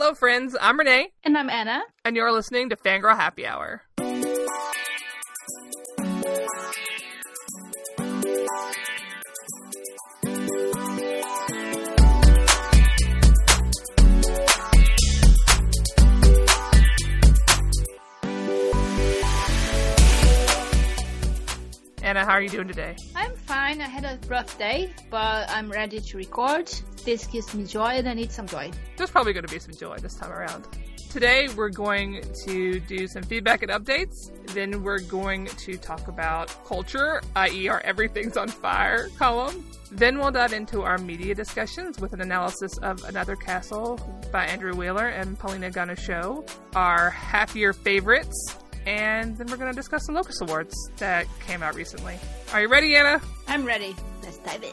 Hello, friends. I'm Renee. And I'm Anna. And you're listening to Fangirl Happy Hour. Anna, how are you doing today? I'm fine. I had a rough day, but I'm ready to record. This gives me joy and I need some joy. There's probably going to be some joy this time around. Today, we're going to do some feedback and updates. Then, we're going to talk about culture, i.e., our Everything's on Fire column. Then, we'll dive into our media discussions with an analysis of Another Castle by Andrew Wheeler and Paulina Ganucheau, our happier favorites, and then we're going to discuss the Locus Awards that came out recently. Are you ready, Anna? I'm ready. Let's dive in.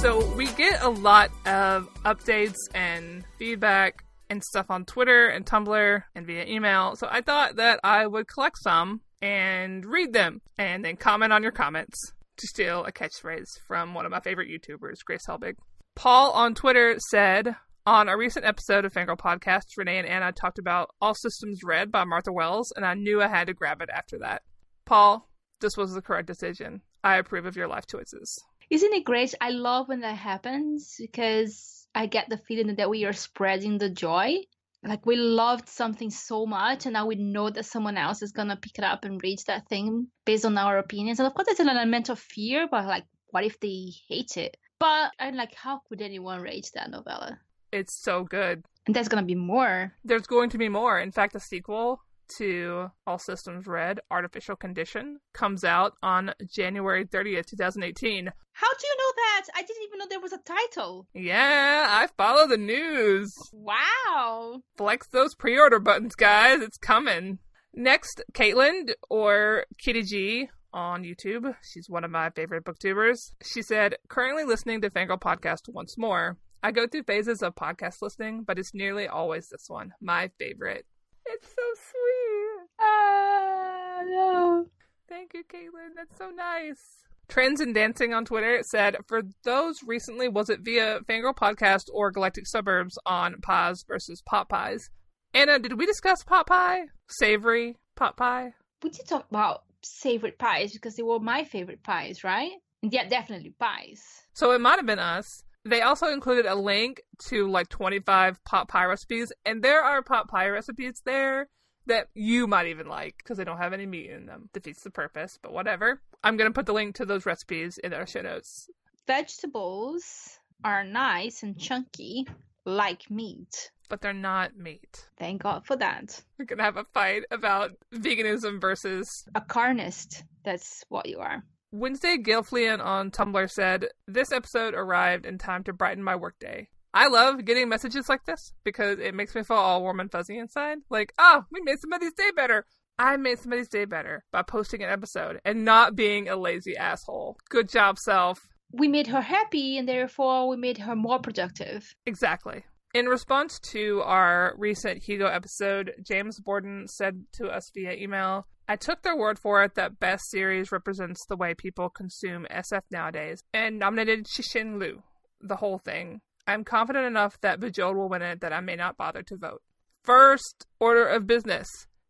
So, we get a lot of updates and feedback and stuff on Twitter and Tumblr and via email. So, I thought that I would collect some and read them and then comment on your comments to steal a catchphrase from one of my favorite YouTubers, Grace Helbig. Paul on Twitter said, on a recent episode of Fangirl Podcast, Renee and Anna talked about All Systems Red by Martha Wells, and I knew I had to grab it after that. Paul, this was the correct decision. I approve of your life choices. Isn't it great? I love when that happens because I get the feeling that we are spreading the joy like we loved something so much and now we know that someone else is gonna pick it up and read that thing based on our opinions. And of course there's an element of fear but like what if they hate it? But i'm like how could anyone rate that novella? It's so good. And there's gonna be more. There's going to be more. In fact a sequel to All Systems Red Artificial Condition comes out on January 30th, 2018. How do you know that? I didn't even know there was a title. Yeah, I follow the news. Wow. Flex those pre order buttons, guys. It's coming. Next, Caitlin or Kitty G on YouTube. She's one of my favorite booktubers. She said, currently listening to Fangirl Podcast once more. I go through phases of podcast listening, but it's nearly always this one, my favorite. It's so sweet. Ah, no. Thank you, Caitlin. That's so nice. Trends in Dancing on Twitter said, for those recently, was it via Fangirl Podcast or Galactic Suburbia on Pies versus Pot Pies? Anna, did we discuss pot pie? Savory pot pie? We did talk about favorite pies because they were my favorite pies, right? Yeah, definitely pies. So it might have been us. They also included a link to like 25 pot pie recipes, and there are pot pie recipes there that you might even like because they don't have any meat in them. Defeats the purpose, but whatever. I'm going to put the link to those recipes in our show notes. Vegetables are nice and chunky, like meat. But they're not meat. Thank God for that. We're going to have a fight about veganism versus. A carnist. That's what you are. Wednesday Gilflean on Tumblr said, This episode arrived in time to brighten my workday. I love getting messages like this because it makes me feel all warm and fuzzy inside. Like, oh, we made somebody's day better. I made somebody's day better by posting an episode and not being a lazy asshole. Good job, self. We made her happy and therefore we made her more productive. Exactly. In response to our recent Hugo episode, James Borden said to us via email, I took their word for it that Best Series represents the way people consume SF nowadays, and nominated Cixin Liu, the whole thing. I'm confident enough that Bujold will win it that I may not bother to vote. First order of business.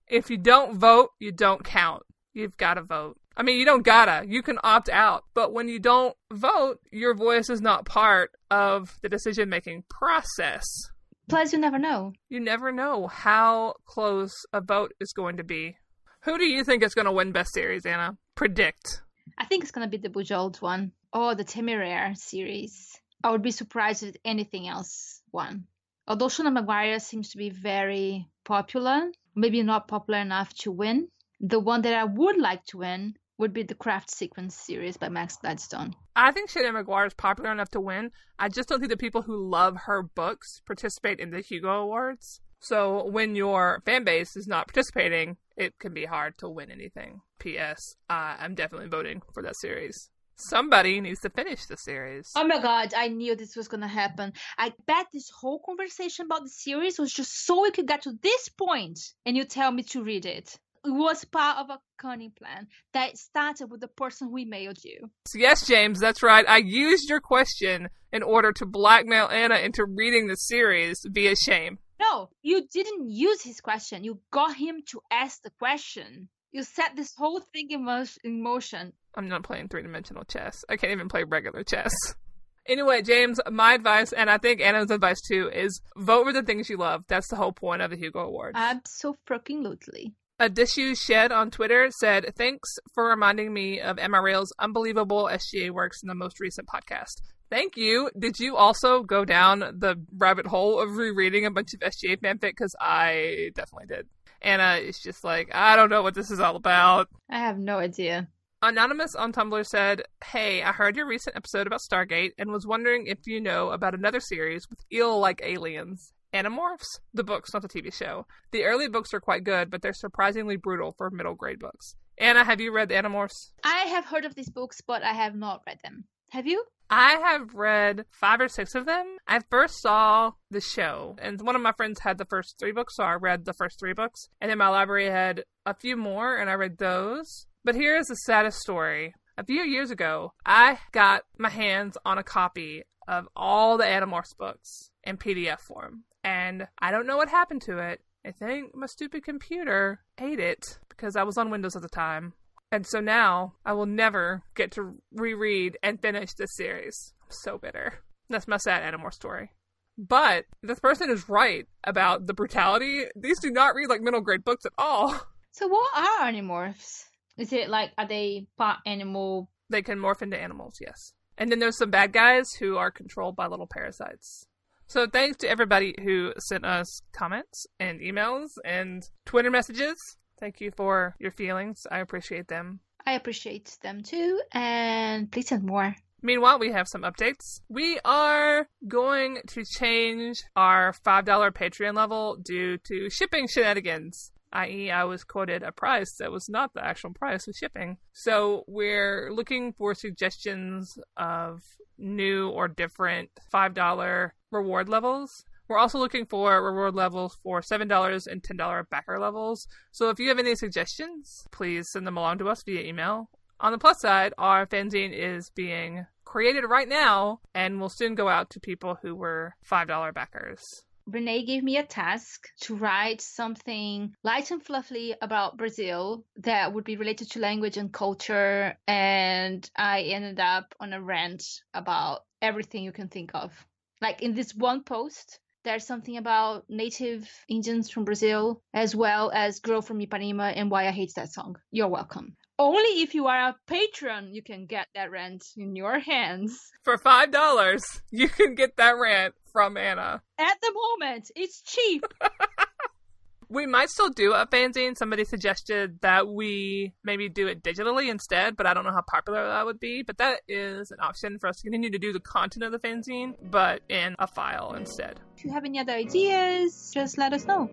If you don't vote, you don't count. You've got to vote. I mean, you don't gotta. You can opt out. But when you don't vote, your voice is not part of the decision making process. Plus, you never know. You never know how close a vote is going to be who do you think is going to win Best Series, Anna? Predict. I think it's going to be the Bujold one or the Temeraire series. I would be surprised if anything else won. Although Seanan McGuire seems to be very popular, maybe not popular enough to win, the one that I would like to win would be the Craft Sequence series by Max Gladstone. I think Seanan McGuire is popular enough to win. I just don't think the people who love her books participate in the Hugo Awards. So when your fan base is not participating, it can be hard to win anything. P.S. Uh, I'm definitely voting for that series. Somebody needs to finish the series. Oh my god, I knew this was gonna happen. I bet this whole conversation about the series was just so we could get to this point and you tell me to read it. It was part of a cunning plan that started with the person who emailed you. Yes, James, that's right. I used your question in order to blackmail Anna into reading the series via shame. No, you didn't use his question. You got him to ask the question. You set this whole thing in, mo- in motion. I'm not playing three dimensional chess. I can't even play regular chess. Anyway, James, my advice, and I think Anna's advice too, is vote for the things you love. That's the whole point of the Hugo Awards. Absolutely. A Disuse Shed on Twitter said, Thanks for reminding me of Amireal's unbelievable SGA works in the most recent podcast. Thank you. Did you also go down the rabbit hole of rereading a bunch of SGA fanfic? Because I definitely did. Anna uh, is just like, I don't know what this is all about. I have no idea. Anonymous on Tumblr said, Hey, I heard your recent episode about Stargate and was wondering if you know about another series with eel like aliens. Animorphs? The books, not the TV show. The early books are quite good, but they're surprisingly brutal for middle grade books. Anna, have you read the Animorphs? I have heard of these books, but I have not read them. Have you? I have read five or six of them. I first saw the show, and one of my friends had the first three books, so I read the first three books. And then my library had a few more, and I read those. But here is the saddest story. A few years ago, I got my hands on a copy of all the Animorphs books in PDF form. And I don't know what happened to it. I think my stupid computer ate it because I was on Windows at the time. And so now I will never get to reread and finish this series. I'm so bitter. That's my sad Animorph story. But this person is right about the brutality. These do not read like middle grade books at all. So what are animorphs? Is it like are they part animal? They can morph into animals, yes. And then there's some bad guys who are controlled by little parasites. So thanks to everybody who sent us comments and emails and Twitter messages. Thank you for your feelings. I appreciate them. I appreciate them too, and please send more. Meanwhile, we have some updates. We are going to change our $5 Patreon level due to shipping shenanigans i.e., I was quoted a price that was not the actual price of shipping. So we're looking for suggestions of new or different $5 reward levels. We're also looking for reward levels for $7 and $10 backer levels. So if you have any suggestions, please send them along to us via email. On the plus side, our fanzine is being created right now and will soon go out to people who were $5 backers. Renee gave me a task to write something light and fluffy about Brazil that would be related to language and culture. And I ended up on a rant about everything you can think of. Like in this one post, there's something about native Indians from Brazil, as well as Girl from Ipanema and why I hate that song. You're welcome. Only if you are a patron you can get that rant in your hands. For five dollars, you can get that rant from Anna. At the moment, it's cheap. we might still do a fanzine. Somebody suggested that we maybe do it digitally instead, but I don't know how popular that would be. But that is an option for us to continue to do the content of the fanzine, but in a file instead. If you have any other ideas, just let us know.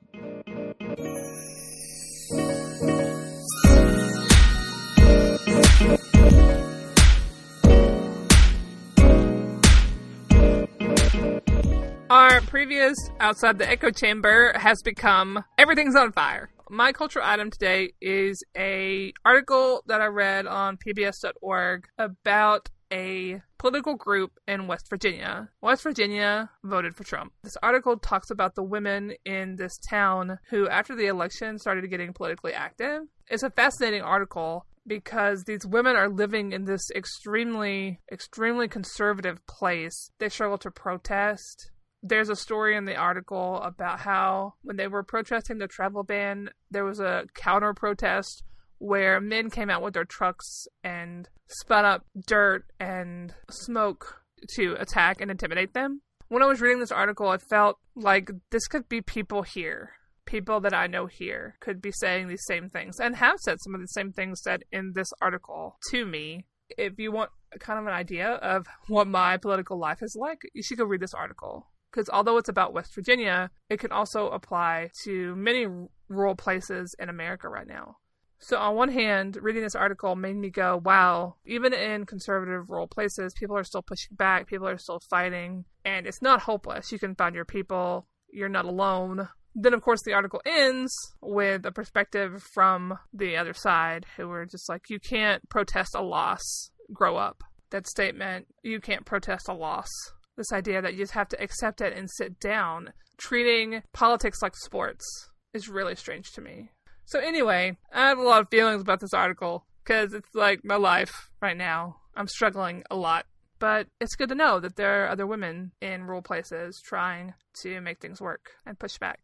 Our previous Outside the Echo Chamber has become Everything's on Fire. My cultural item today is a article that I read on pbs.org about a political group in West Virginia. West Virginia voted for Trump. This article talks about the women in this town who, after the election, started getting politically active. It's a fascinating article because these women are living in this extremely, extremely conservative place. They struggle to protest. There's a story in the article about how when they were protesting the travel ban, there was a counter protest where men came out with their trucks and spun up dirt and smoke to attack and intimidate them. When I was reading this article, I felt like this could be people here people that I know here could be saying these same things and have said some of the same things said in this article to me. If you want kind of an idea of what my political life is like, you should go read this article. Because although it's about West Virginia, it can also apply to many rural places in America right now. So, on one hand, reading this article made me go, wow, even in conservative rural places, people are still pushing back, people are still fighting, and it's not hopeless. You can find your people, you're not alone Then, of course, the article ends with a perspective from the other side who were just like, you can't protest a loss, grow up. That statement, you can't protest a loss. This idea that you just have to accept it and sit down, treating politics like sports, is really strange to me. So, anyway, I have a lot of feelings about this article because it's like my life right now. I'm struggling a lot. But it's good to know that there are other women in rural places trying to make things work and push back.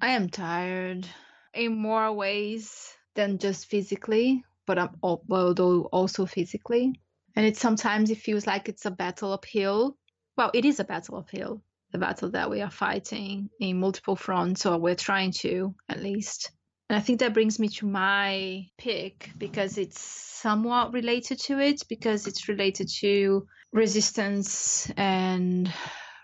I am tired in more ways than just physically, but I'm although also physically. And it sometimes it feels like it's a battle uphill. Well, it is a battle uphill, the battle that we are fighting in multiple fronts, or we're trying to at least. And I think that brings me to my pick because it's somewhat related to it, because it's related to resistance and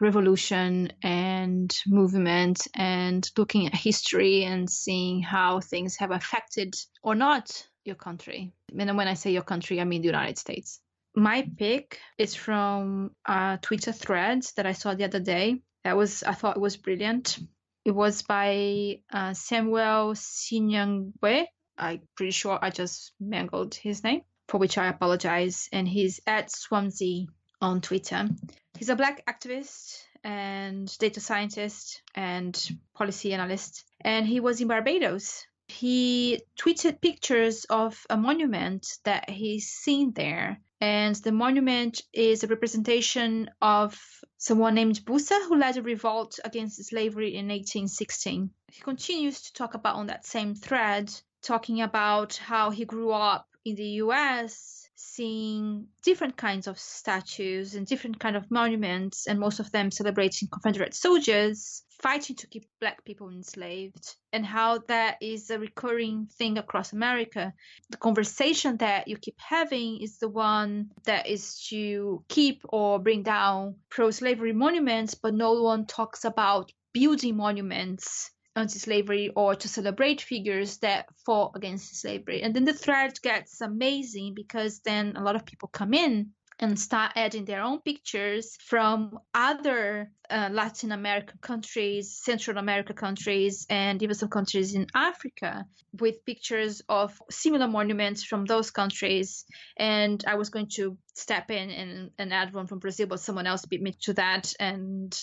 revolution and movement and looking at history and seeing how things have affected or not your country. And when I say your country, I mean the United States. My pick is from a Twitter thread that I saw the other day. That was I thought it was brilliant. It was by uh, Samuel Sinyangwe. I'm pretty sure I just mangled his name, for which I apologize. And he's at Samswey on Twitter. He's a black activist and data scientist and policy analyst, and he was in Barbados. He tweeted pictures of a monument that he's seen there. And the monument is a representation of someone named Bussa who led a revolt against slavery in 1816. He continues to talk about on that same thread, talking about how he grew up in the US seeing different kinds of statues and different kind of monuments and most of them celebrating confederate soldiers fighting to keep black people enslaved and how that is a recurring thing across america the conversation that you keep having is the one that is to keep or bring down pro-slavery monuments but no one talks about building monuments anti-slavery or to celebrate figures that fought against slavery. And then the thread gets amazing because then a lot of people come in and start adding their own pictures from other uh, Latin American countries, Central America countries, and even some countries in Africa with pictures of similar monuments from those countries. And I was going to step in and, and add one from Brazil, but someone else beat me to that. And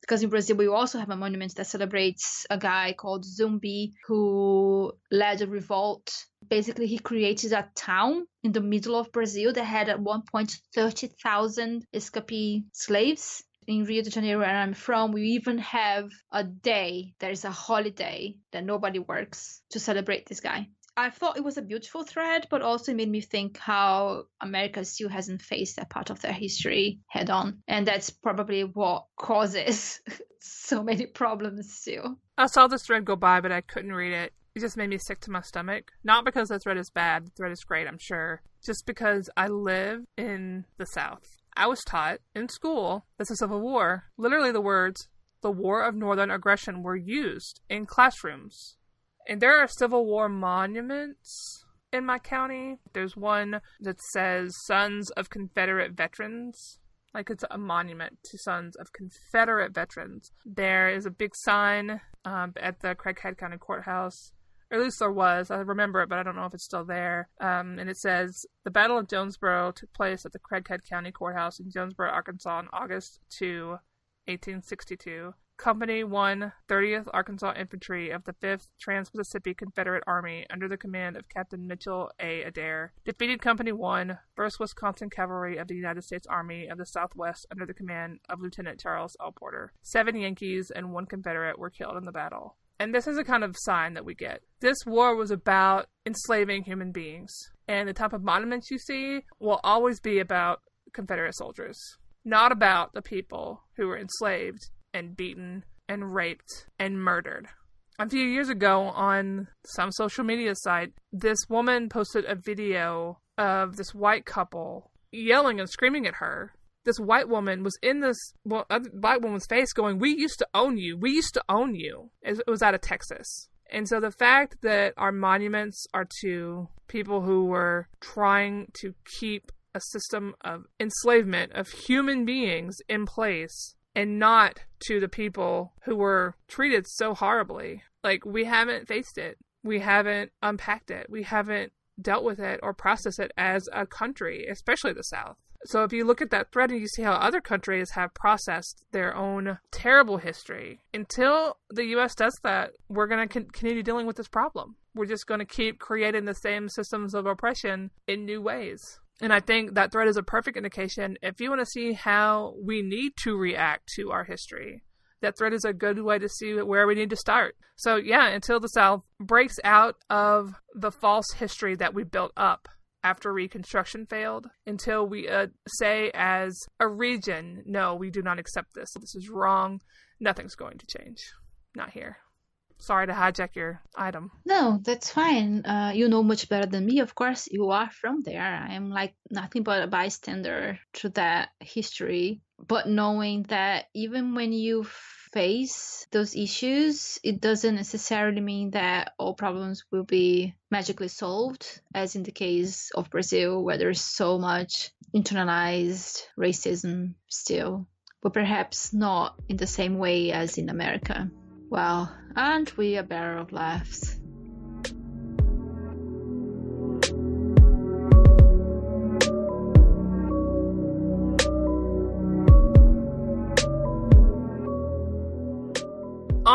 because in Brazil we also have a monument that celebrates a guy called Zumbi who led a revolt. Basically, he created a town in the middle of Brazil that had at one point 30,000 escapee slaves. In Rio de Janeiro, where I'm from, we even have a day, there is a holiday that nobody works to celebrate this guy. I thought it was a beautiful thread, but also made me think how America still hasn't faced that part of their history head on. And that's probably what causes so many problems still. I saw this thread go by, but I couldn't read it. It just made me sick to my stomach. Not because the thread is bad, the thread is great, I'm sure. Just because I live in the South. I was taught in school that the Civil War, literally the words, the War of Northern Aggression, were used in classrooms and there are Civil War monuments in my county. There's one that says Sons of Confederate Veterans. Like it's a monument to Sons of Confederate Veterans. There is a big sign um, at the Craighead County Courthouse. Or at least there was. I remember it, but I don't know if it's still there. Um, and it says The Battle of Jonesboro took place at the Craighead County Courthouse in Jonesboro, Arkansas on August 2, 1862. Company 1, 30th Arkansas Infantry of the 5th Trans Mississippi Confederate Army under the command of Captain Mitchell A. Adair, defeated Company 1, 1st Wisconsin Cavalry of the United States Army of the Southwest under the command of Lieutenant Charles L. Porter. Seven Yankees and one Confederate were killed in the battle. And this is a kind of sign that we get. This war was about enslaving human beings. And the type of monuments you see will always be about Confederate soldiers, not about the people who were enslaved and beaten and raped and murdered. A few years ago on some social media site, this woman posted a video of this white couple yelling and screaming at her. This white woman was in this well, white woman's face going, We used to own you. We used to own you. It was out of Texas. And so the fact that our monuments are to people who were trying to keep a system of enslavement of human beings in place and not to the people who were treated so horribly. Like, we haven't faced it, we haven't unpacked it, we haven't dealt with it or processed it as a country, especially the South. So if you look at that thread and you see how other countries have processed their own terrible history, until the US does that, we're going to con- continue dealing with this problem. We're just going to keep creating the same systems of oppression in new ways. And I think that thread is a perfect indication if you want to see how we need to react to our history. That thread is a good way to see where we need to start. So, yeah, until the South breaks out of the false history that we built up after Reconstruction failed, until we uh, say as a region, no, we do not accept this. This is wrong. Nothing's going to change. Not here. Sorry to hijack your item. No, that's fine. Uh, you know much better than me. Of course, you are from there. I am like nothing but a bystander to that history. But knowing that even when you face those issues, it doesn't necessarily mean that all problems will be magically solved, as in the case of Brazil, where there's so much internalized racism still, but perhaps not in the same way as in America. Well, aren't we a barrel of laughs?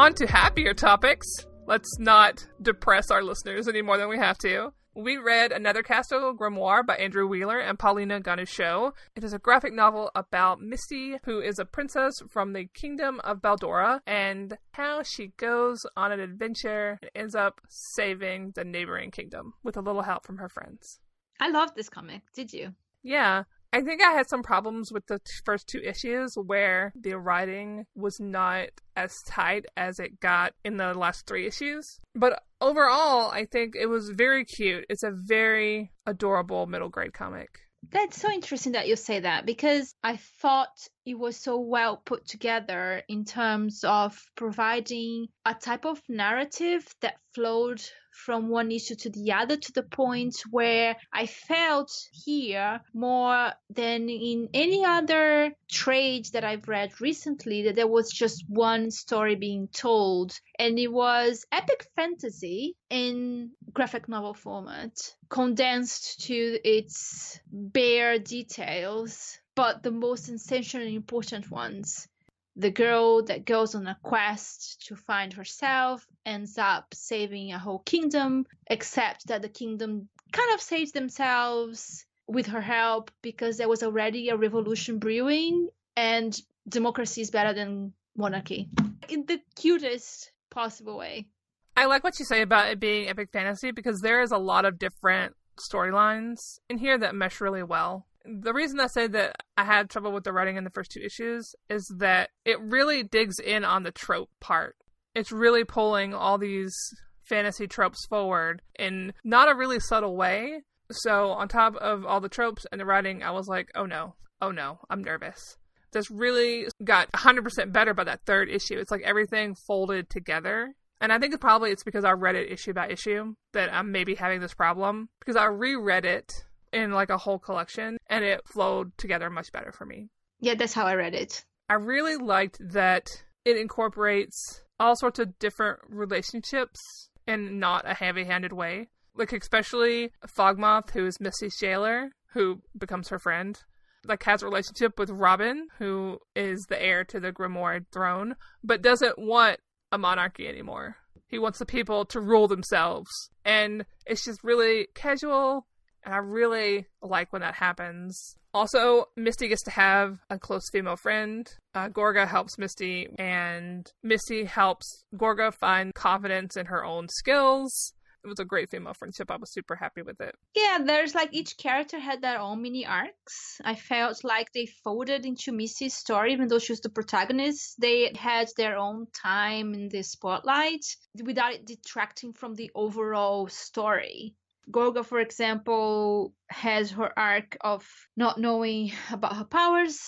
On to happier topics. Let's not depress our listeners any more than we have to. We read Another Castle Grimoire by Andrew Wheeler and Paulina Ganucheau. It is a graphic novel about Misty, who is a princess from the kingdom of Beldora, and how she goes on an adventure and ends up saving the neighboring kingdom with a little help from her friends. I loved this comic. Did you? Yeah, I think I had some problems with the first two issues where the writing was not as tight as it got in the last three issues. But overall, I think it was very cute. It's a very adorable middle grade comic. That's so interesting that you say that because I thought it was so well put together in terms of providing a type of narrative that flowed from one issue to the other to the point where I felt here more than in any other trade that I've read recently that there was just one story being told. And it was epic fantasy in graphic novel format condensed to its bare details but the most essential and important ones the girl that goes on a quest to find herself ends up saving a whole kingdom, except that the kingdom kind of saves themselves with her help because there was already a revolution brewing and democracy is better than monarchy in the cutest possible way. I like what you say about it being epic fantasy because there is a lot of different storylines in here that mesh really well the reason I say that I had trouble with the writing in the first two issues is that it really digs in on the trope part. It's really pulling all these fantasy tropes forward in not a really subtle way. So, on top of all the tropes and the writing, I was like, oh no, oh no, I'm nervous. This really got 100% better by that third issue. It's like everything folded together. And I think it's probably it's because I read it issue by issue that I'm maybe having this problem. Because I reread it in like a whole collection and it flowed together much better for me. Yeah, that's how I read it. I really liked that it incorporates all sorts of different relationships in not a heavy handed way. Like, especially Fogmoth, who is Misty's jailer, who becomes her friend. Like, has a relationship with Robin, who is the heir to the Grimoire throne, but doesn't want a monarchy anymore. He wants the people to rule themselves. And it's just really casual and I really like when that happens. Also, Misty gets to have a close female friend. Uh, Gorga helps Misty, and Misty helps Gorga find confidence in her own skills. It was a great female friendship. I was super happy with it. Yeah, there's like each character had their own mini arcs. I felt like they folded into Misty's story, even though she was the protagonist. They had their own time in the spotlight without it detracting from the overall story. Gorga, for example, has her arc of not knowing about her powers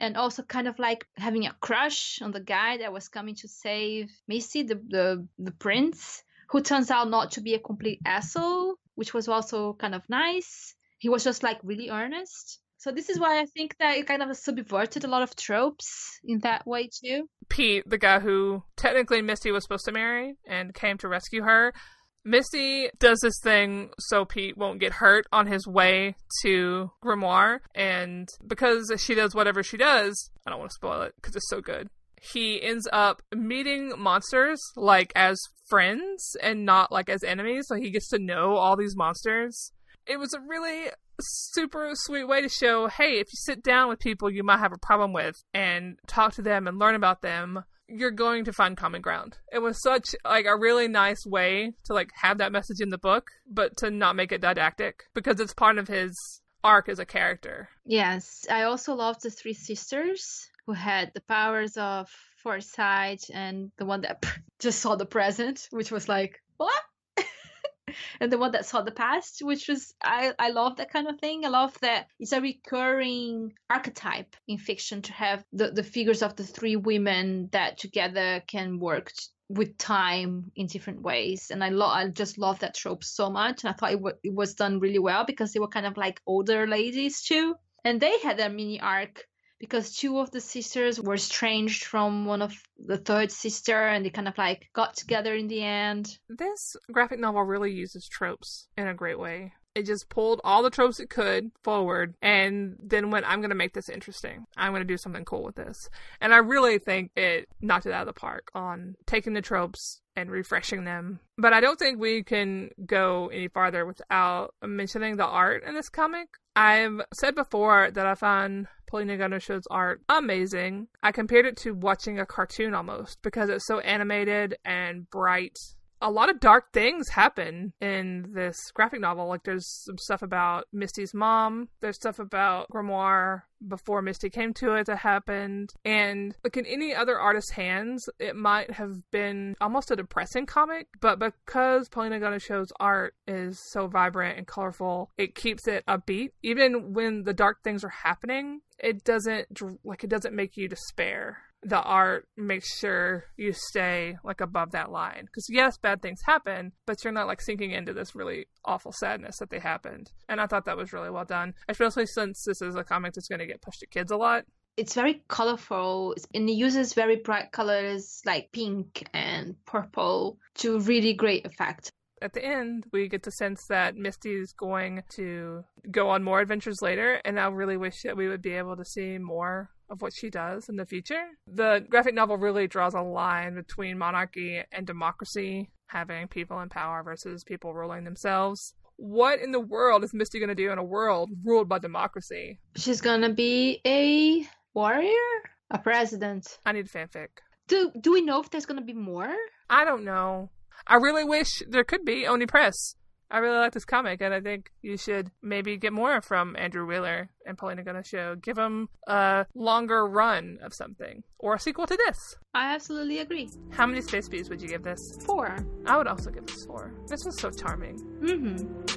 and also kind of like having a crush on the guy that was coming to save Misty, the, the, the prince, who turns out not to be a complete asshole, which was also kind of nice. He was just like really earnest. So this is why I think that it kind of subverted a lot of tropes in that way too. Pete, the guy who technically Misty was supposed to marry and came to rescue her, Misty does this thing so Pete won't get hurt on his way to Grimoire, and because she does whatever she does, I don't want to spoil it because it's so good. He ends up meeting monsters like as friends and not like as enemies, so he gets to know all these monsters. It was a really super sweet way to show hey, if you sit down with people you might have a problem with and talk to them and learn about them, you're going to find common ground. It was such like a really nice way to like have that message in the book, but to not make it didactic because it's part of his arc as a character. Yes, I also loved the three sisters who had the powers of foresight and the one that just saw the present, which was like, what? And the one that saw the past, which was I I love that kind of thing. I love that it's a recurring archetype in fiction to have the the figures of the three women that together can work t- with time in different ways. And i love i just love that trope so much. And i thought it, w- it was done really well because they were kind of like older ladies too. And they had a mini arc because two of the sisters were estranged from one of the third sister and they kind of like got together in the end. This graphic novel really uses tropes in a great way. It just pulled all the tropes it could forward and then went, I'm going to make this interesting. I'm going to do something cool with this. And I really think it knocked it out of the park on taking the tropes and refreshing them. But I don't think we can go any farther without mentioning the art in this comic. I've said before that I found Paulina Ganucheau's art amazing. I compared it to watching a cartoon almost because it's so animated and bright a lot of dark things happen in this graphic novel. Like there's some stuff about Misty's mom, there's stuff about Grimoire before Misty came to it that happened. And like in any other artist's hands, it might have been almost a depressing comic, but because Paulina Ganucheau's art is so vibrant and colorful, it keeps it upbeat. Even when the dark things are happening, it doesn't like it doesn't make you despair the art makes sure you stay like above that line. Because yes bad things happen but you're not like sinking into this really awful sadness that they happened. And i thought that was really well done especially since this is a comic that's going to get pushed to kids a lot. It's very colorful. And it uses very bright colors like pink and purple to really great effect at the end, we get the sense that Misty is going to go on more adventures later, and I really wish that we would be able to see more of what she does in the future. The graphic novel really draws a line between monarchy and democracy, having people in power versus people ruling themselves. What in the world is Misty going to do in a world ruled by democracy? She's going to be a warrior? A president. I need fanfic. Do do we know if there's going to be more? I don't know. I really wish there could be Oni Press. I really like this comic, and I think you should maybe get more from Andrew Wheeler and Paulina Ganucheau. Give them a longer run of something, or a sequel to this. I absolutely agree. How many space bees would you give this? Four. I would also give this four. This was so charming. Mm-hmm.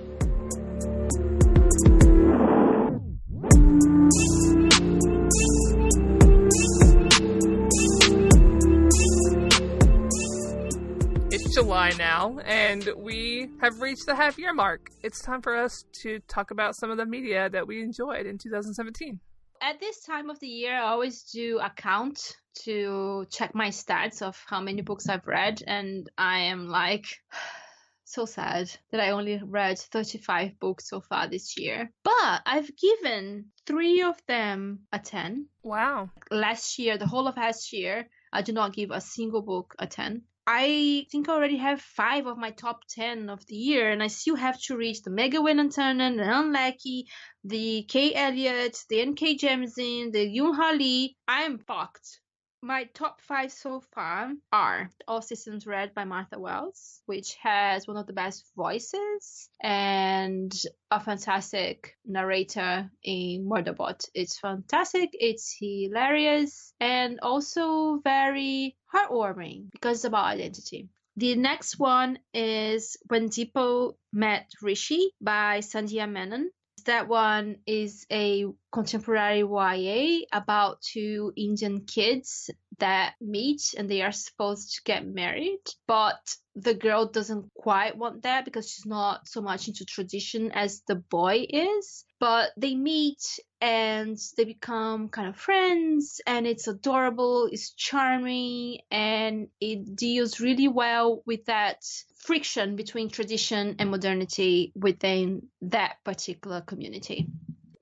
July now, and we have reached the half year mark. It's time for us to talk about some of the media that we enjoyed in 2017. At this time of the year, I always do a count to check my stats of how many books I've read, and I am like so sad that I only read 35 books so far this year. But I've given three of them a 10. Wow. Last year, the whole of last year, I did not give a single book a 10. I think I already have five of my top 10 of the year, and I still have to reach the Mega Antanen, the Ann Leckie, the Kate Elliott, the N.K. Jemisin, the Yoon Ha Lee. I am fucked. My top five so far are All Systems Red by Martha Wells, which has one of the best voices and a fantastic narrator in Murderbot. It's fantastic, it's hilarious, and also very heartwarming because it's about identity. The next one is When Dimple Met Rishi by Sandhya Menon. That one is a contemporary YA about two Indian kids that meet and they are supposed to get married, but the girl doesn't quite want that because she's not so much into tradition as the boy is. But they meet and they become kind of friends and it's adorable it's charming and it deals really well with that friction between tradition and modernity within that particular community.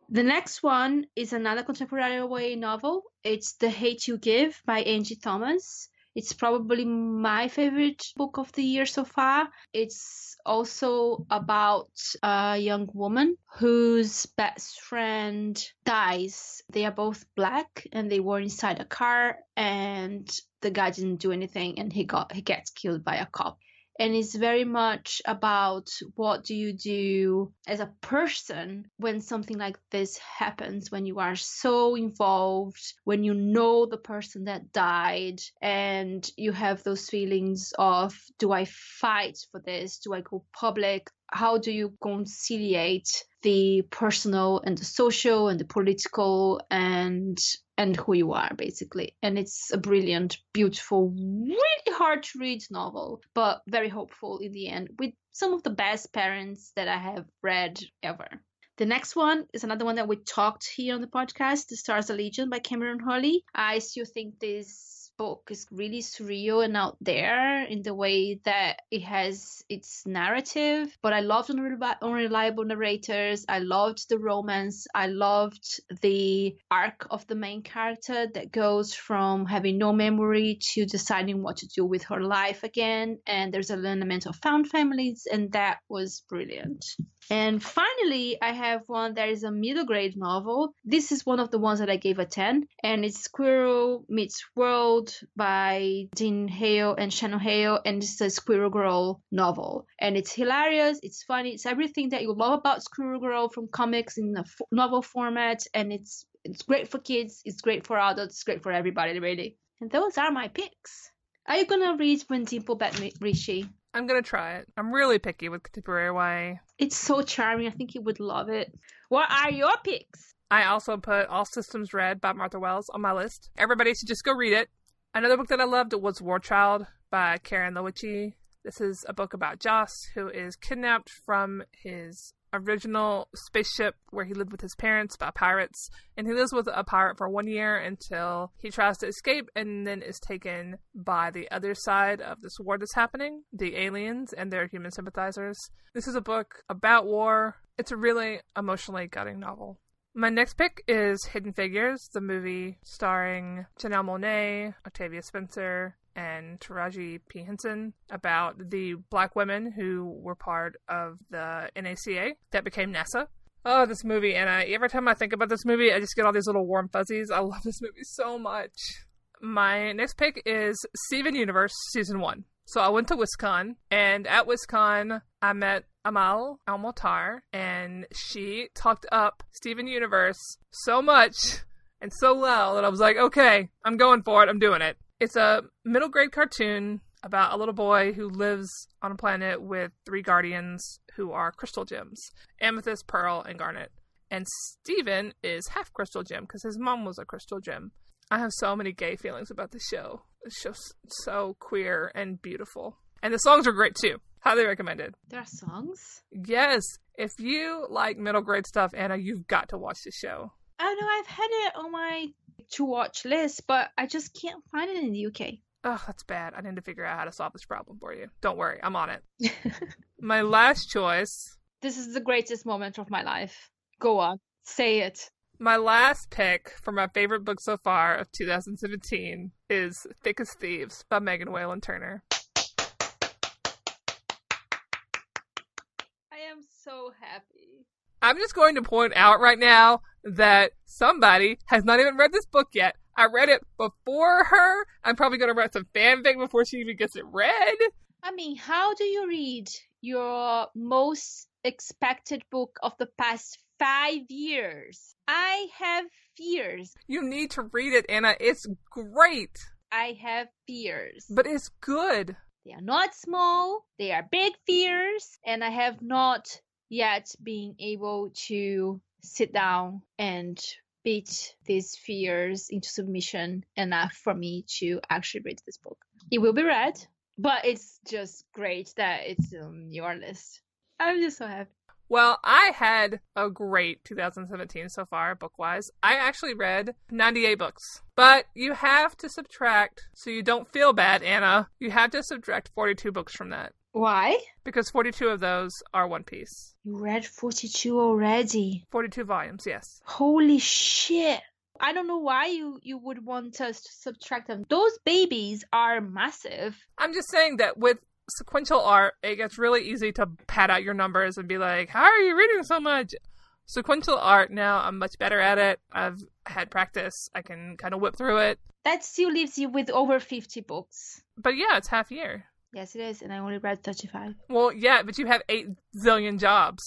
The next one is another contemporary novel. It's the hate you give by angie thomas it's probably my favorite book of the year so far. It's also about a young woman whose best friend dies. They are both black and they were inside a car and the guy didn't do anything and he got he gets killed by a cop and it's very much about what do you do as a person when something like this happens when you are so involved when you know the person that died and you have those feelings of do i fight for this? Do i go public? How do you conciliate the personal and the social and the political and and who you are basically and it's a brilliant beautiful really hard to read novel but very hopeful in the end with some of the best parents that i have read ever the next one is another one that we talked here on the podcast, The Stars of Legion by Kameron Hurley. I still think this book is really surreal and out there in the way that it has its narrative. But I loved unreliable narrators. I loved the romance. I loved the arc of the main character that goes from having no memory to deciding what to do with her life again. And there's an element of found families, and that was brilliant. And finally, I have one that is a middle grade novel. This is one of the ones that I gave a 10, and it's Squirrel Meets World by Dean Hale and Shannon Hale, and it's a Squirrel Girl novel. And it's hilarious, it's funny, it's everything that you love about Squirrel Girl from comics in a f- novel format, and it's it's great for kids, it's great for adults, it's great for everybody, really. And those are my picks. Are you gonna read When Dimple Met Rishi? I'm gonna try it. I'm really picky with contemporary YA. It's so charming. I think you would love it. What are your picks? I also put All Systems Red by Martha Wells on my list. Everybody should just go read it. Another book that I loved was War Child by Karin Lowachee. This is a book about Joss, who is kidnapped from his original spaceship where he lived with his parents by pirates. And he lives with a pirate for one year until he tries to escape and then is taken by the other side of this war that's happening the aliens and their human sympathizers. This is a book about war. It's a really emotionally gutting novel. My next pick is Hidden Figures, the movie starring Janelle Monáe, Octavia Spencer, and Taraji P. Henson about the black women who were part of the NACA that became NASA. Oh, this movie, and I, every time I think about this movie, I just get all these little warm fuzzies. I love this movie so much. My next pick is Steven Universe Season 1. So I went to WisCon, and at WisCon, I met Amal El-Mohtar, and she talked up Steven Universe so much and so well that I was like, okay, I'm going for it. I'm doing it. It's a middle grade cartoon about a little boy who lives on a planet with three guardians who are crystal gems amethyst, pearl, and garnet. And Steven is half crystal gem because his mom was a crystal gem. I have so many gay feelings about the show. It's just so queer and beautiful. And the songs are great too. Highly recommended. There are songs? Yes. If you like middle grade stuff, Anna, you've got to watch the show. Oh no, I've had it on my to watch list, but I just can't find it in the UK. Oh, that's bad. I need to figure out how to solve this problem for you. Don't worry, I'm on it. my last choice. This is the greatest moment of my life. Go on, say it. My last pick for my favorite book so far of 2017 is Thick as Thieves by Megan Whalen Turner. I am so happy. I'm just going to point out right now that somebody has not even read this book yet. I read it before her. I'm probably going to write some fanfic before she even gets it read. I mean, how do you read your most expected book of the past five years? I have fears. You need to read it, Anna. It's great. I have fears. But it's good. They are not small, they are big fears, and I have not yet being able to sit down and beat these fears into submission enough for me to actually read this book. It will be read, but it's just great that it's on your list. I'm just so happy. Well, I had a great 2017 so far, book wise. I actually read 98 books. But you have to subtract, so you don't feel bad, Anna. You have to subtract 42 books from that. Why? Because 42 of those are One Piece. You read 42 already. 42 volumes, yes. Holy shit. I don't know why you, you would want us to subtract them. Those babies are massive. I'm just saying that with sequential art, it gets really easy to pad out your numbers and be like, how are you reading so much? Sequential art, now I'm much better at it. I've had practice. I can kind of whip through it. That still leaves you with over 50 books. But yeah, it's half year. Yes, it is, and I only read 35. Well, yeah, but you have 8 zillion jobs.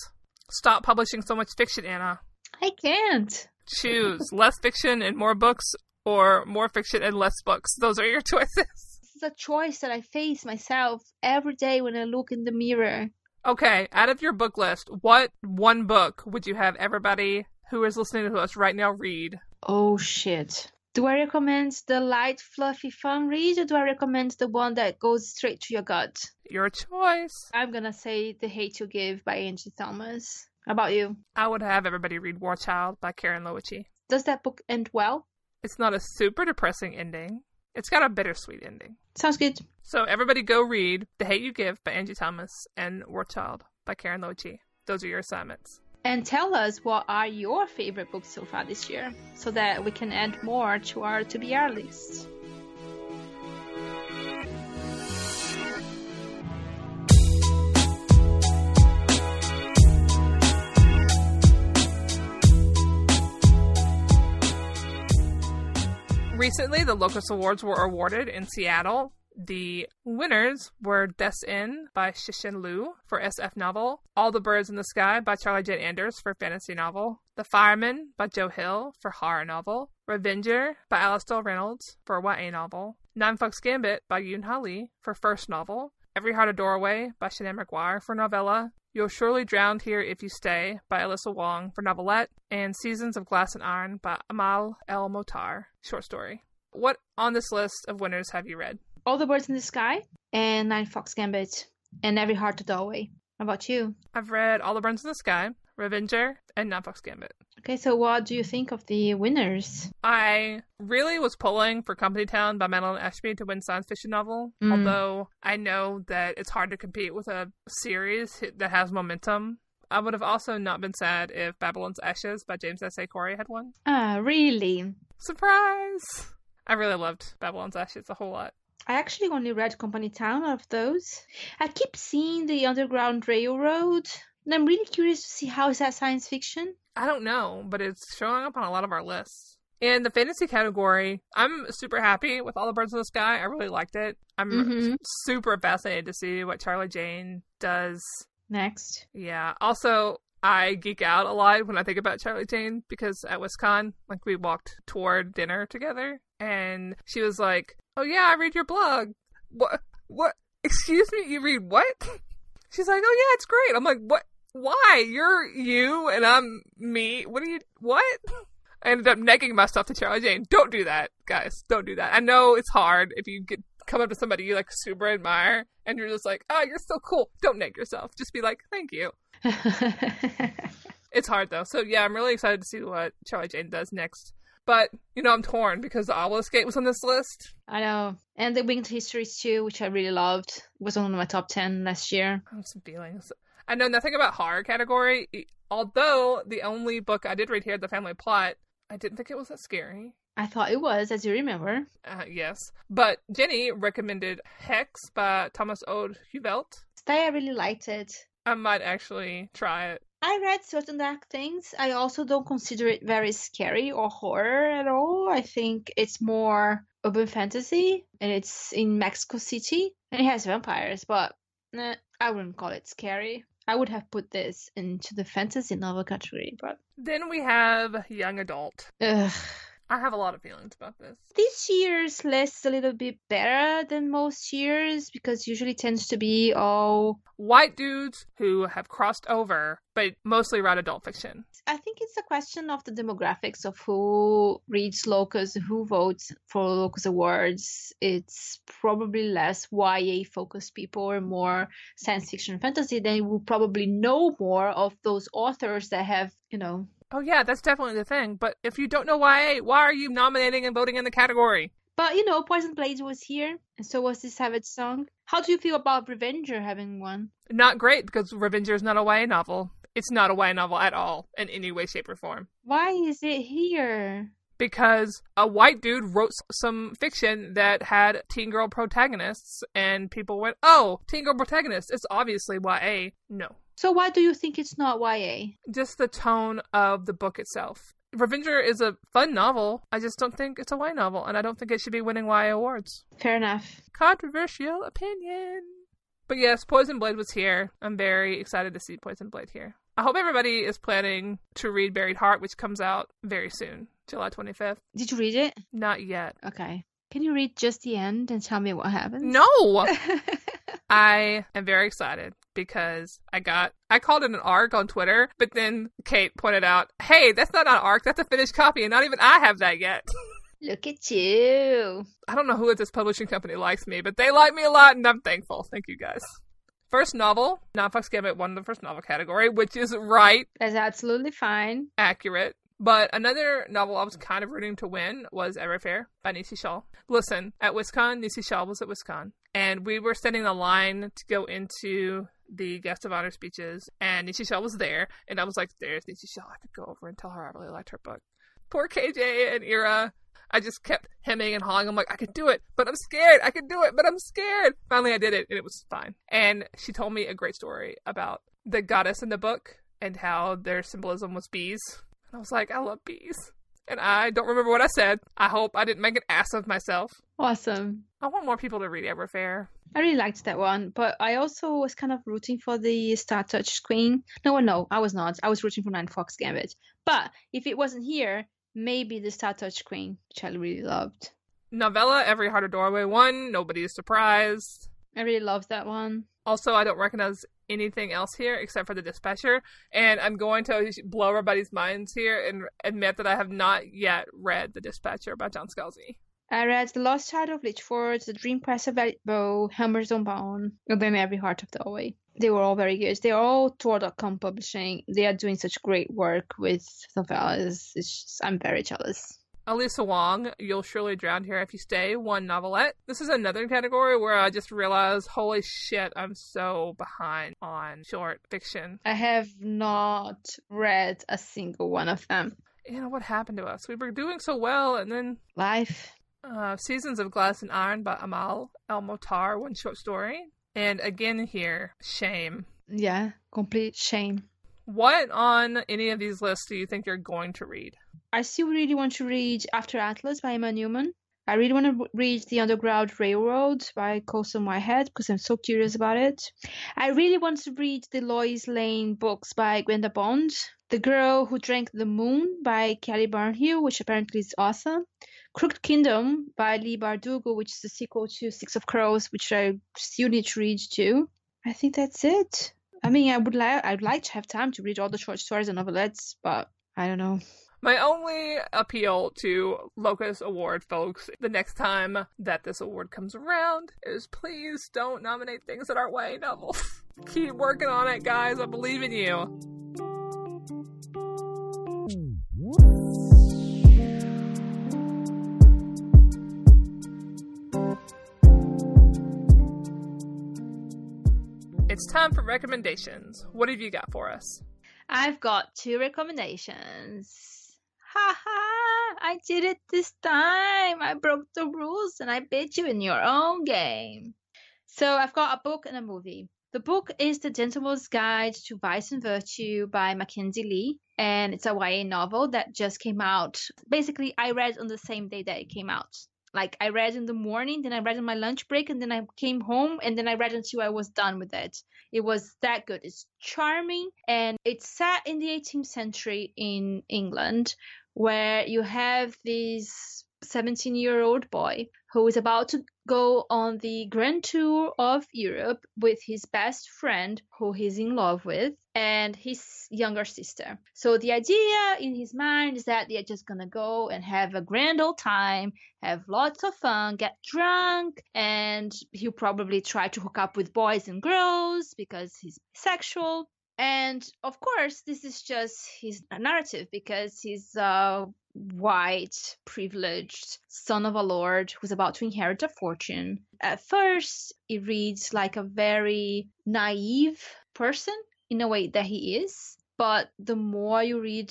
Stop publishing so much fiction, Anna. I can't. Choose less fiction and more books, or more fiction and less books. Those are your choices. This is a choice that I face myself every day when I look in the mirror. Okay, out of your book list, what one book would you have everybody who is listening to us right now read? Oh shit. Do I recommend the light, fluffy, fun read, or do I recommend the one that goes straight to your gut? Your choice. I'm gonna say The Hate You Give by Angie Thomas. How about you? I would have everybody read War Child by Karin Lowachee. Does that book end well? It's not a super depressing ending. It's got a bittersweet ending. Sounds good. So everybody go read The Hate You Give by Angie Thomas and War Child by Karin Lowachee. Those are your assignments. And tell us what are your favorite books so far this year so that we can add more to our to be our list. Recently, the Locus Awards were awarded in Seattle. The winners were Death's End by Cixin Liu for SF novel, All the Birds in the Sky by Charlie Jane Anders for fantasy novel, The Fireman by Joe Hill for horror novel, Revenger by Alastair Reynolds for YA novel, Nine Fox Gambit by Yoon Ha Lee for first novel, Every Heart a Doorway by Seanan McGuire for novella, You'll Surely Drown Here If You Stay by Alyssa Wong for novelette, and Seasons of Glass and Iron by Amal El-Mohtar, short story. What on this list of winners have you read? All the Birds in the Sky and Nine Fox Gambit and Every Heart a Doorway. How about you? I've read All the Birds in the Sky, Revenger, and Nine Fox Gambit. Okay, so what do you think of the winners? I really was pulling for Company Town by Madeline Ashby to win science fiction novel, Mm. although I know that it's hard to compete with a series that has momentum. I would have also not been sad if Babylon's Ashes by James S. A. Corey had won. Ah, really? Surprise! I really loved Babylon's Ashes a whole lot. I actually only read Company Town out of those. I keep seeing the Underground Railroad, and I'm really curious to see how is that science fiction. I don't know, but it's showing up on a lot of our lists. In the fantasy category, I'm super happy with All the Birds in the Sky. I really liked it. I'm Mhm. super fascinated to see what Charlie Jane does. Next. Yeah. Also, I geek out a lot when I think about Charlie Jane because at WisCon, like we walked toward dinner together and she was like, Oh yeah, I read your blog. What what excuse me, you read what? She's like, Oh yeah, it's great. I'm like, What why? You're you and I'm me. What are you what? I ended up negging myself to Charlie Jane. Don't do that, guys. Don't do that. I know it's hard if you get come up to somebody you like super admire and you're just like, oh, you're so cool. Don't neg yourself. Just be like, thank you. It's hard though. So yeah, I'm really excited to see what Charlie Jane does next. But you know, I'm torn because the Obelisk Gate was on this list. I know. And the Winged Histories too, which I really loved, was one of my top 10 last year. I have some feelings. I know nothing about horror category. Although the only book I did read here, The Family Plot, I didn't think it was that scary. I thought it was, as you remember. Uh, yes, but Jenny recommended Hex by Thomas Olde Heuvelt. I really liked it. I might actually try it. I read certain dark things. I also don't consider it very scary or horror at all. I think it's more urban fantasy and it's in Mexico City and it has vampires, but nah, I wouldn't call it scary. I would have put this into the fantasy novel category, but Then we have Young Adult. ugh. I have a lot of feelings about this. This year's list is a little bit better than most years because usually tends to be all white dudes who have crossed over, but mostly write adult fiction. I think it's a question of the demographics of who reads Locus, who votes for Locus Awards. It's probably less YA focused people or more science fiction fantasy. Then will probably know more of those authors that have, you know, Oh yeah, that's definitely the thing. But if you don't know why, why are you nominating and voting in the category? But you know, Poison Blade was here, and so was this Savage Song. How do you feel about Revenger having won? Not great because Revenger is not a YA novel. It's not a YA novel at all in any way, shape, or form. Why is it here? Because a white dude wrote some fiction that had teen girl protagonists, and people went, "Oh, teen girl protagonists! It's obviously YA." No. So why do you think it's not YA? Just the tone of the book itself. Revenger is a fun novel. I just don't think it's a YA novel, and I don't think it should be winning YA awards. Fair enough. Controversial opinion. But yes, Poison Blade was here. I'm very excited to see Poison Blade here. I hope everybody is planning to read Buried Heart, which comes out very soon, July 25th. Did you read it? Not yet. Okay. Can you read just the end and tell me what happens? No! I am very excited because I got I called it an arc on Twitter, but then Kate pointed out, "Hey, that's not an arc. That's a finished copy, and not even I have that yet." Look at you. I don't know who at this publishing company likes me, but they like me a lot, and I'm thankful. Thank you guys. First novel, Nine Fox Gambit won the first novel category, which is right. That's absolutely fine. Accurate. But another novel I was kind of rooting to win was Everfair by Nisi Shawl. Listen, at WisCon, Nisi Shawl was at WisCon, and we were standing in line to go into the guest of honor speeches, and Nisi Shawl was there, and I was like, "There's Nisi Shawl. I could go over and tell her I really liked her book." Poor KJ and Ira. I just kept hemming and hawing. I'm like, I could do it, but I'm scared. I could do it, but I'm scared. Finally, I did it, and it was fine. And she told me a great story about the goddess in the book and how their symbolism was bees and I was like, I love bees. And I don't remember what I said. I hope I didn't make an ass of myself. Awesome. I want more people to read Everfair. I really liked that one, but I also was kind of rooting for the Star Touch Queen. No, no, I was not. I was rooting for Nine Fox Gambit. But if it wasn't here, maybe the Star Touch Queen, which I really loved. Novella, Every Heart a Doorway one. Nobody is surprised. I really loved that one. Also, I don't recognize anything else here except for the dispatcher, and I'm going to blow everybody's minds here and admit that I have not yet read the dispatcher by John Scalzi. I read The Lost Child of Lychford, The Dream Quest of Boe, Hammers on Bone, and then Every Heart of the Doorway. They were all very good. They're all Tor.com publishing. They are doing such great work with novellas. Just, I'm very jealous. Alyssa Wong, You'll Surely Drown Here If You Stay, one novelette. This is another category where I just realized, holy shit, I'm so behind on short fiction. I have not read a single one of them. You know, what happened to us? We were doing so well, and then. Life. Uh, Seasons of Glass and Iron by Amal El-Mohtar, one short story. And again here, shame. Yeah, complete shame. What on any of these lists do you think you're going to read? I still really want to read After Atlas by Emma Newman. I really want to read The Underground Railroad by Colson Whitehead because I'm so curious about it. I really want to read the Lois Lane books by Gwenda Bond. The Girl Who Drank the Moon by Kelly Barnhill, which apparently is awesome. Crooked Kingdom by Leigh Bardugo, which is the sequel to Six of Crows, which I still need to read too. I think that's it. I mean, I would like I'd like to have time to read all the short stories and novelettes, but I don't know. My only appeal to Locus Award folks the next time that this award comes around is please don't nominate things that aren't YA novels. Keep working on it, guys. I believe in you. It's time for recommendations. What have you got for us? I've got two recommendations. Ha ha! I did it this time! I broke the rules and I beat you in your own game. So I've got a book and a movie. The book is The Gentleman's Guide to Vice and Virtue by Mackenzi Lee, and it's a YA novel that just came out. Basically, I read on the same day that it came out. Like I read in the morning, then I read on my lunch break, and then I came home, and then I read until I was done with it. It was that good. It's charming, and it's set in the 18th century in England, where you have this 17 year old boy who is about to go on the grand tour of Europe with his best friend, who he's in love with, and his younger sister. So the idea in his mind is that they're just gonna go and have a grand old time, have lots of fun, get drunk, and he'll probably try to hook up with boys and girls because he's sexual. And of course, this is just his narrative because he's a white, privileged son of a lord who's about to inherit a fortune. At first, it reads like a very naive person in a way that he is. But the more you read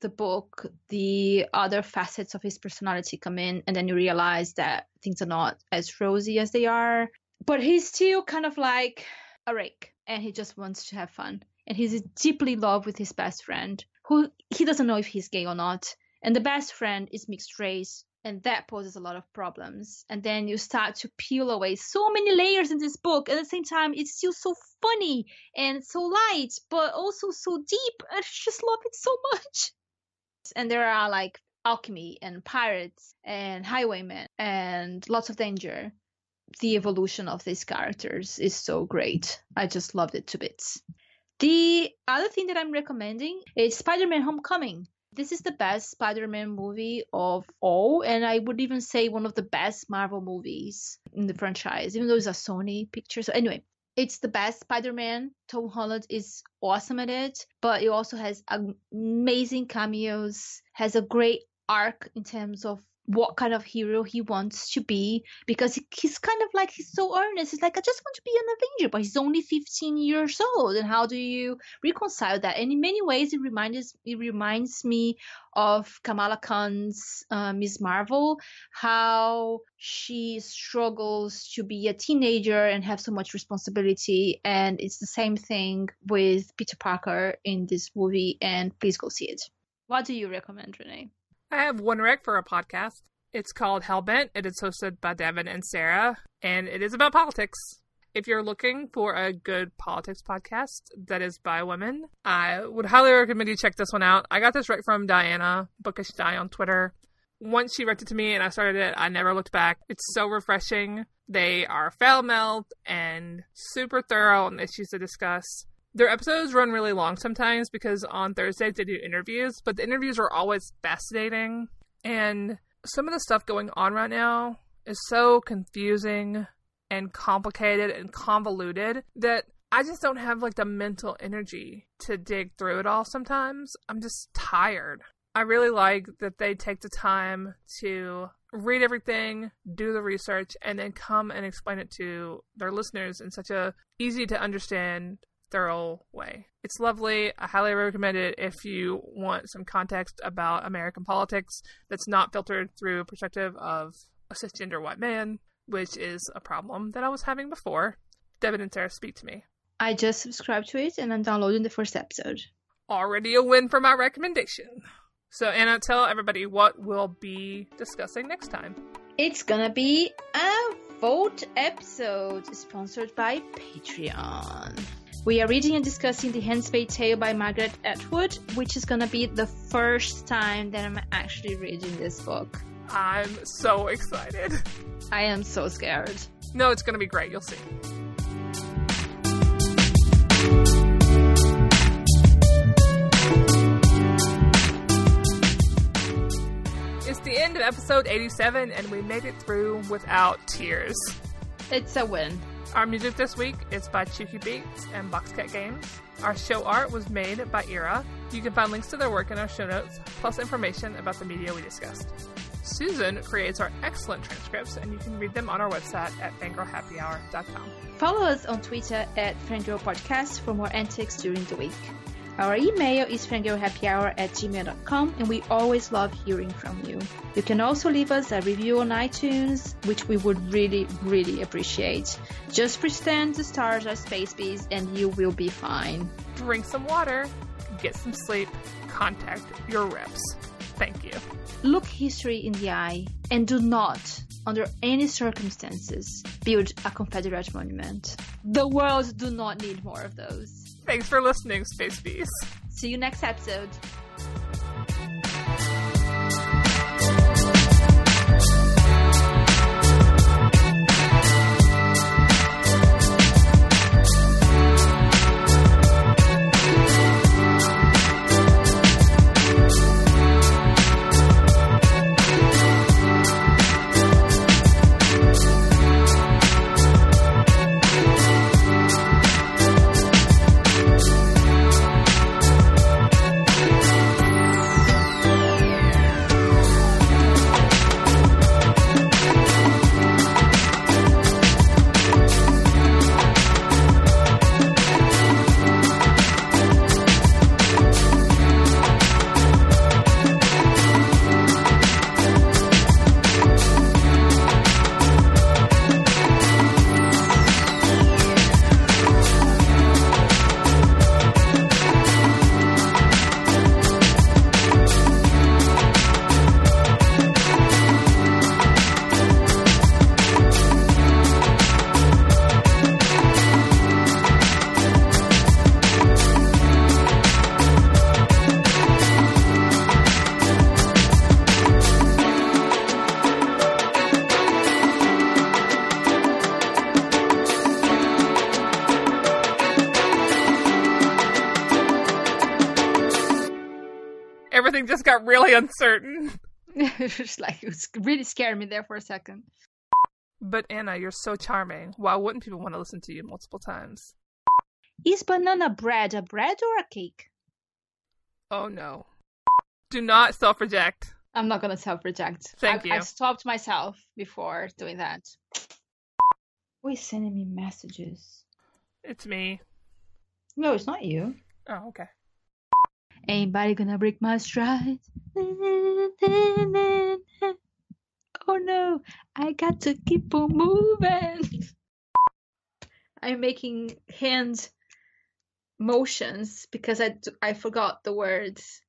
the book, the other facets of his personality come in, and then you realize that things are not as rosy as they are. But he's still kind of like a rake, and he just wants to have fun. And he's deeply in love with his best friend, who he doesn't know if he's gay or not. And the best friend is mixed race, and that poses a lot of problems. And then you start to peel away so many layers in this book. At the same time, it's still so funny and so light, but also so deep. I just love it so much. And there are like alchemy and pirates and highwaymen and lots of danger. The evolution of these characters is so great. I just loved it to bits. The other thing that I'm recommending is Spider Man Homecoming. This is the best Spider Man movie of all, and I would even say one of the best Marvel movies in the franchise, even though it's a Sony picture. So, anyway, it's the best Spider-Man. Tom Holland is awesome at it, but it also has amazing cameos, has a great arc in terms of what kind of hero he wants to be because he's kind of like he's so earnest. He's like, I just want to be an Avenger, but he's only 15 years old. And how do you reconcile that? And in many ways, it reminds it reminds me of Kamala Khan's uh. Marvel, how she struggles to be a teenager and have so much responsibility. And it's the same thing with Peter Parker in this movie. And please go see it. What do you recommend, Renee? I have one rec for a podcast. It's called Hellbent. It is hosted by Devin and Sarah, and it is about politics. If you're looking for a good politics podcast that is by women, I would highly recommend you check this one out. I got this right from Diana Bookish Die on Twitter. Once she rented it to me and I started it, I never looked back. It's so refreshing. They are foul mouthed and super thorough on issues to discuss their episodes run really long sometimes because on Thursdays they do interviews, but the interviews are always fascinating. And some of the stuff going on right now is so confusing and complicated and convoluted that I just don't have like the mental energy to dig through it all sometimes. I'm just tired. I really like that they take the time to read everything, do the research, and then come and explain it to their listeners in such a easy to understand thorough way. It's lovely. I highly recommend it if you want some context about American politics that's not filtered through a perspective of a cisgender white man, which is a problem that I was having before. Devin and Sarah speak to me. I just subscribed to it and I'm downloading the first episode. Already a win for my recommendation. So, Anna, tell everybody what we'll be discussing next time. It's gonna be a vote episode sponsored by Patreon. We are reading and discussing The Handmaid's Tale by Margaret Atwood, which is gonna be the first time that I'm actually reading this book. I'm so excited. I am so scared. No, it's gonna be great. You'll see. It's the end of episode 87, and we made it through without tears. It's a win. Our music this week is by Chuki Beats and Boxcat Games. Our show art was made by Ira. You can find links to their work in our show notes, plus information about the media we discussed. Susan creates our excellent transcripts, and you can read them on our website at fangirlhappyhour.com. Follow us on Twitter at Fangirl Podcast for more antics during the week. Our email is fangirlhappyhour at gmail.com and we always love hearing from you. You can also leave us a review on iTunes, which we would really, really appreciate. Just pretend the stars are space bees and you will be fine. Drink some water, get some sleep, contact your reps. Thank you. Look history in the eye and do not under any circumstances, build a Confederate monument. The world do not need more of those. Thanks for listening, Space Bees. See you next episode. Really uncertain. it's like it was really scared me there for a second. But Anna, you're so charming. Why wouldn't people want to listen to you multiple times? Is banana bread a bread or a cake? Oh no. Do not self reject. I'm not gonna self reject. Thank I've, you. I've stopped myself before doing that. Who is sending me messages? It's me. No, it's not you. Oh, okay. Anybody gonna break my stride? Oh no, I got to keep on moving. I'm making hand motions because I, I forgot the words.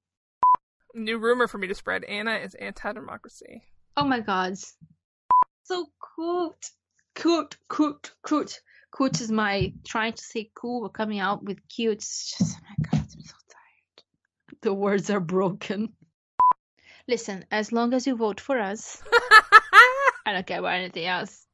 New rumor for me to spread Anna is anti democracy. Oh my god. So cute. Cute, cute, cute. Cute is my trying to say cool but coming out with cute. It's just, oh my god, I'm so tired. The words are broken. Listen, as long as you vote for us, I don't care about anything else.